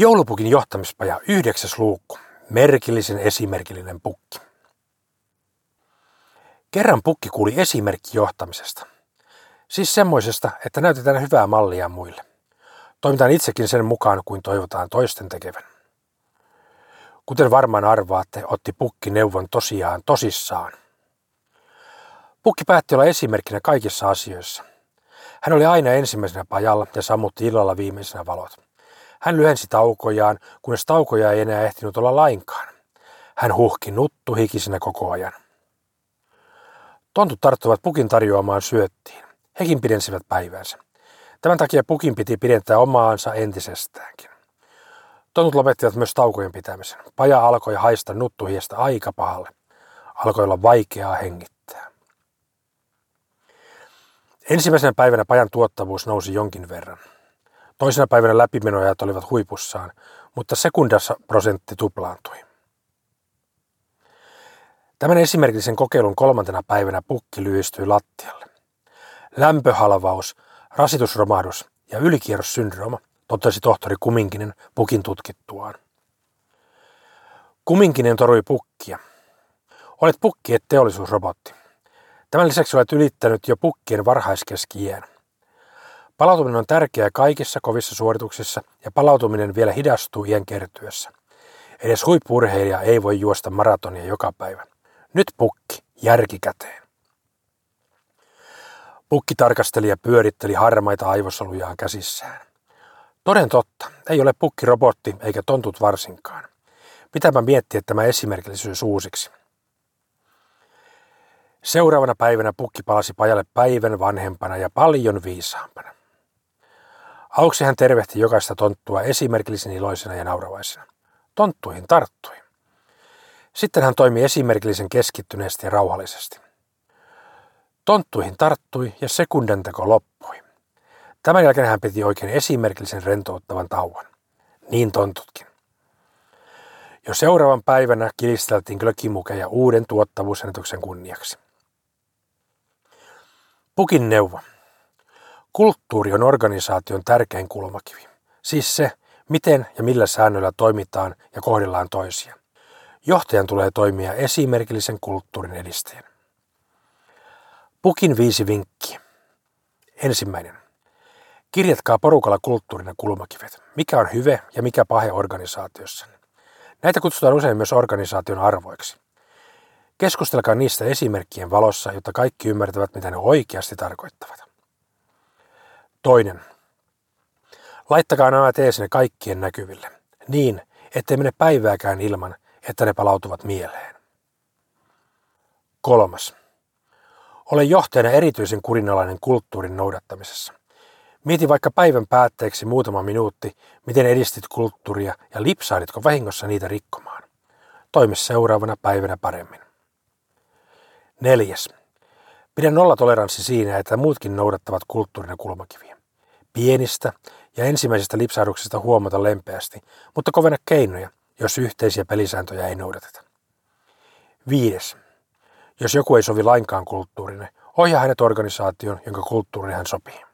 Joulupukin johtamispaja yhdeksäs luukku. Merkillisen esimerkillinen pukki. Kerran pukki kuuli esimerkki johtamisesta. Siis semmoisesta, että näytetään hyvää mallia muille. Toimitaan itsekin sen mukaan kuin toivotaan toisten tekevän. Kuten varmaan arvaatte, otti pukki neuvon tosiaan tosissaan. Pukki päätti olla esimerkkinä kaikissa asioissa. Hän oli aina ensimmäisenä pajalla ja sammutti illalla viimeisenä valot. Hän lyhensi taukojaan, kunnes taukoja ei enää ehtinyt olla lainkaan. Hän huhki nuttu hikisenä koko ajan. Tontut tarttuvat pukin tarjoamaan syöttiin. Hekin pidensivät päivänsä. Tämän takia pukin piti pidentää omaansa entisestäänkin. Tontut lopettivat myös taukojen pitämisen. Paja alkoi haista nuttuhiestä aika pahalle. Alkoi olla vaikeaa hengittää. Ensimmäisenä päivänä pajan tuottavuus nousi jonkin verran. Toisena päivänä läpimenojat olivat huipussaan, mutta sekundassa prosentti tuplaantui. Tämän esimerkillisen kokeilun kolmantena päivänä pukki lyhistyi lattialle. Lämpöhalvaus, rasitusromahdus ja ylikierrossyndrooma, totesi tohtori Kuminkinen pukin tutkittuaan. Kuminkinen torui pukkia. Olet pukki et teollisuusrobotti. Tämän lisäksi olet ylittänyt jo pukkien varhaiskeski Palautuminen on tärkeää kaikissa kovissa suorituksissa ja palautuminen vielä hidastuu iän kertyessä. Edes huippurheilija ei voi juosta maratonia joka päivä. Nyt pukki, järki käteen. Pukki tarkasteli ja pyöritteli harmaita aivosolujaan käsissään. Toden totta, ei ole pukki robotti eikä tontut varsinkaan. Pitääpä miettiä tämä esimerkillisyys uusiksi. Seuraavana päivänä pukki palasi pajalle päivän vanhempana ja paljon viisaampana. Aluksi hän tervehti jokaista tonttua esimerkillisen iloisena ja nauravaisena. Tonttuihin tarttui. Sitten hän toimi esimerkillisen keskittyneesti ja rauhallisesti. Tonttuihin tarttui ja sekundenteko loppui. Tämän jälkeen hän piti oikein esimerkillisen rentouttavan tauon. Niin tontutkin. Jo seuraavan päivänä kilisteltiin klökimukeja uuden tuottavuusennätyksen kunniaksi. Pukin neuvo. Kulttuuri on organisaation tärkein kulmakivi. Siis se, miten ja millä säännöillä toimitaan ja kohdellaan toisia. Johtajan tulee toimia esimerkillisen kulttuurin edistäjänä. Pukin viisi vinkkiä. Ensimmäinen. Kirjatkaa porukalla kulttuurina kulmakivet. Mikä on hyve ja mikä pahe organisaatiossa. Näitä kutsutaan usein myös organisaation arvoiksi. Keskustelkaa niistä esimerkkien valossa, jotta kaikki ymmärtävät, mitä ne oikeasti tarkoittavat. Toinen. Laittakaa nämä teesinne kaikkien näkyville, niin ettei mene päivääkään ilman, että ne palautuvat mieleen. Kolmas. Ole johtajana erityisen kurinalainen kulttuurin noudattamisessa. Mieti vaikka päivän päätteeksi muutama minuutti, miten edistit kulttuuria ja lipsailitko vahingossa niitä rikkomaan. Toimi seuraavana päivänä paremmin. Neljäs. Pidä nollatoleranssi siinä, että muutkin noudattavat kulttuurin kulmakiviä. Pienistä ja ensimmäisistä lipsahduksista huomata lempeästi, mutta kovena keinoja, jos yhteisiä pelisääntöjä ei noudateta. Viides. Jos joku ei sovi lainkaan kulttuurine, ohjaa hänet organisaation, jonka kulttuuriin hän sopii.